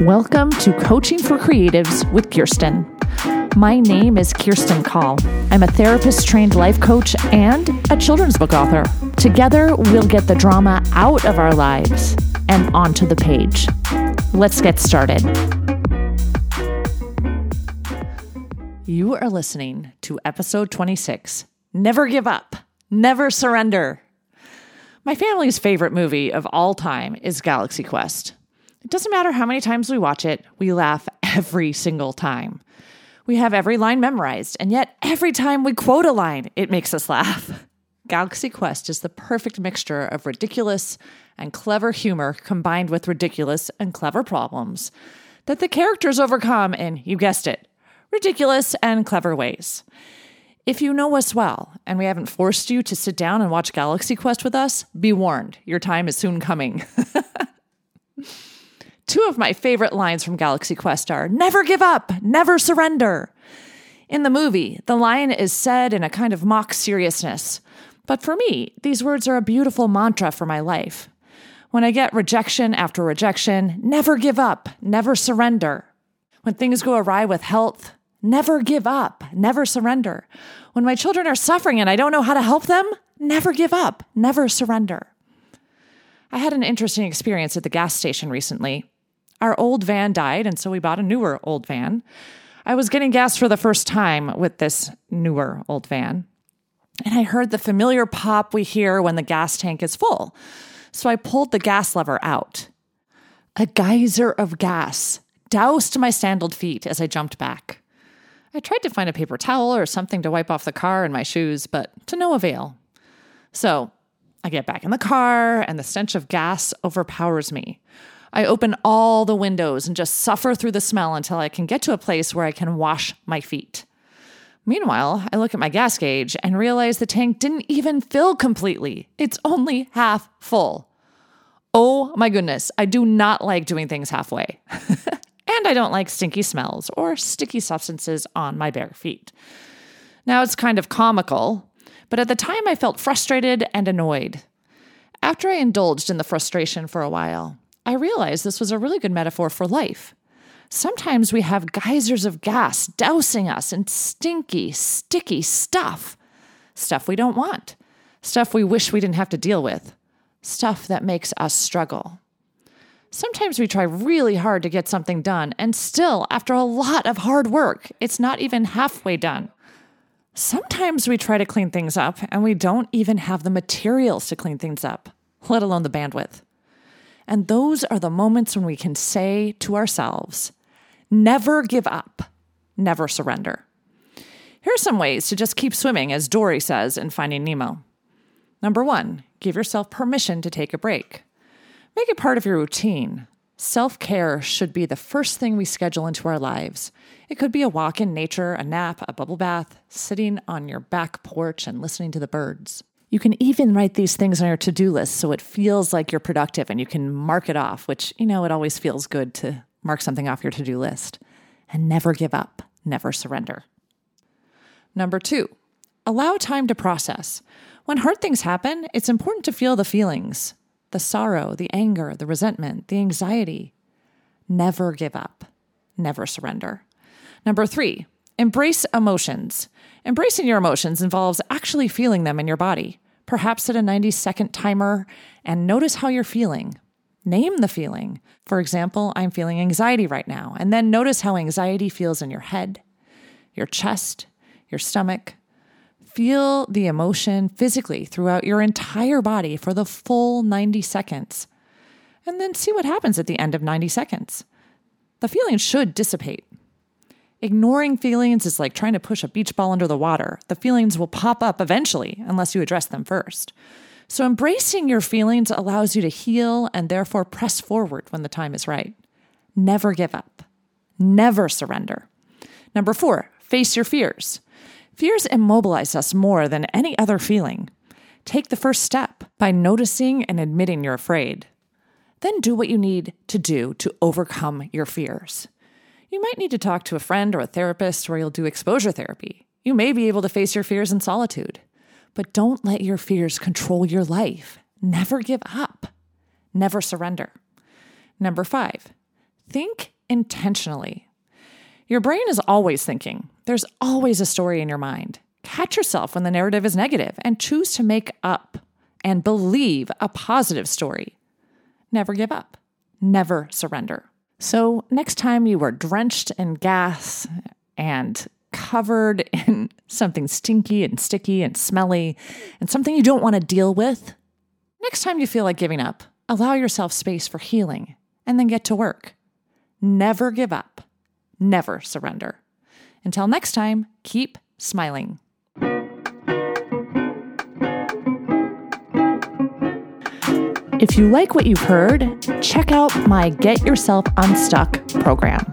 Welcome to Coaching for Creatives with Kirsti. My name is Kirsti Call. I'm a therapist trained life coach and a children's book author. Together, we'll get the drama out of our lives and onto the page. Let's get started. You are listening to episode 26 Never Give Up, Never Surrender. My family's favorite movie of all time is Galaxy Quest. Doesn't matter how many times we watch it, we laugh every single time. We have every line memorized, and yet every time we quote a line, it makes us laugh. Galaxy Quest is the perfect mixture of ridiculous and clever humor combined with ridiculous and clever problems that the characters overcome in, you guessed it, ridiculous and clever ways. If you know us well and we haven't forced you to sit down and watch Galaxy Quest with us, be warned, your time is soon coming. Two of my favorite lines from Galaxy Quest are Never give up, never surrender. In the movie, the line is said in a kind of mock seriousness. But for me, these words are a beautiful mantra for my life. When I get rejection after rejection, never give up, never surrender. When things go awry with health, never give up, never surrender. When my children are suffering and I don't know how to help them, never give up, never surrender. I had an interesting experience at the gas station recently. Our old van died, and so we bought a newer old van. I was getting gas for the first time with this newer old van, and I heard the familiar pop we hear when the gas tank is full. So I pulled the gas lever out. A geyser of gas doused my sandaled feet as I jumped back. I tried to find a paper towel or something to wipe off the car and my shoes, but to no avail. So I get back in the car, and the stench of gas overpowers me. I open all the windows and just suffer through the smell until I can get to a place where I can wash my feet. Meanwhile, I look at my gas gauge and realize the tank didn't even fill completely. It's only half full. Oh my goodness, I do not like doing things halfway. and I don't like stinky smells or sticky substances on my bare feet. Now it's kind of comical, but at the time I felt frustrated and annoyed. After I indulged in the frustration for a while, I realized this was a really good metaphor for life. Sometimes we have geysers of gas dousing us in stinky, sticky stuff. Stuff we don't want. Stuff we wish we didn't have to deal with. Stuff that makes us struggle. Sometimes we try really hard to get something done, and still, after a lot of hard work, it's not even halfway done. Sometimes we try to clean things up, and we don't even have the materials to clean things up, let alone the bandwidth. And those are the moments when we can say to ourselves, never give up, never surrender. Here are some ways to just keep swimming, as Dory says in Finding Nemo. Number one, give yourself permission to take a break. Make it part of your routine. Self care should be the first thing we schedule into our lives. It could be a walk in nature, a nap, a bubble bath, sitting on your back porch and listening to the birds. You can even write these things on your to do list so it feels like you're productive and you can mark it off, which, you know, it always feels good to mark something off your to do list. And never give up, never surrender. Number two, allow time to process. When hard things happen, it's important to feel the feelings the sorrow, the anger, the resentment, the anxiety. Never give up, never surrender. Number three, embrace emotions. Embracing your emotions involves actually feeling them in your body, perhaps at a 90 second timer, and notice how you're feeling. Name the feeling. For example, I'm feeling anxiety right now, and then notice how anxiety feels in your head, your chest, your stomach. Feel the emotion physically throughout your entire body for the full 90 seconds, and then see what happens at the end of 90 seconds. The feeling should dissipate. Ignoring feelings is like trying to push a beach ball under the water. The feelings will pop up eventually unless you address them first. So, embracing your feelings allows you to heal and therefore press forward when the time is right. Never give up. Never surrender. Number four, face your fears. Fears immobilize us more than any other feeling. Take the first step by noticing and admitting you're afraid. Then do what you need to do to overcome your fears. You might need to talk to a friend or a therapist, or you'll do exposure therapy. You may be able to face your fears in solitude. But don't let your fears control your life. Never give up. Never surrender. Number five, Think intentionally. Your brain is always thinking, there's always a story in your mind. Catch yourself when the narrative is negative and choose to make up and believe a positive story. Never give up, never surrender. So, next time you are drenched in gas and covered in something stinky and sticky and smelly and something you don't want to deal with, next time you feel like giving up, allow yourself space for healing and then get to work. Never give up, never surrender. Until next time, keep smiling. If you like what you've heard, check out my Get Yourself Unstuck program.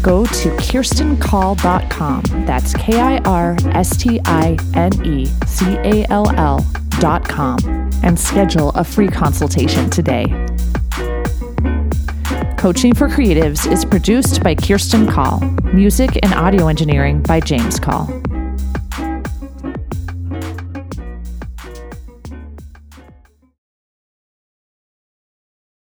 Go to kirsticall.com. That's K I R S T I N E C A L L.com and schedule a free consultation today. Coaching for Creatives is produced by Kirsti Call, music and audio engineering by James Call.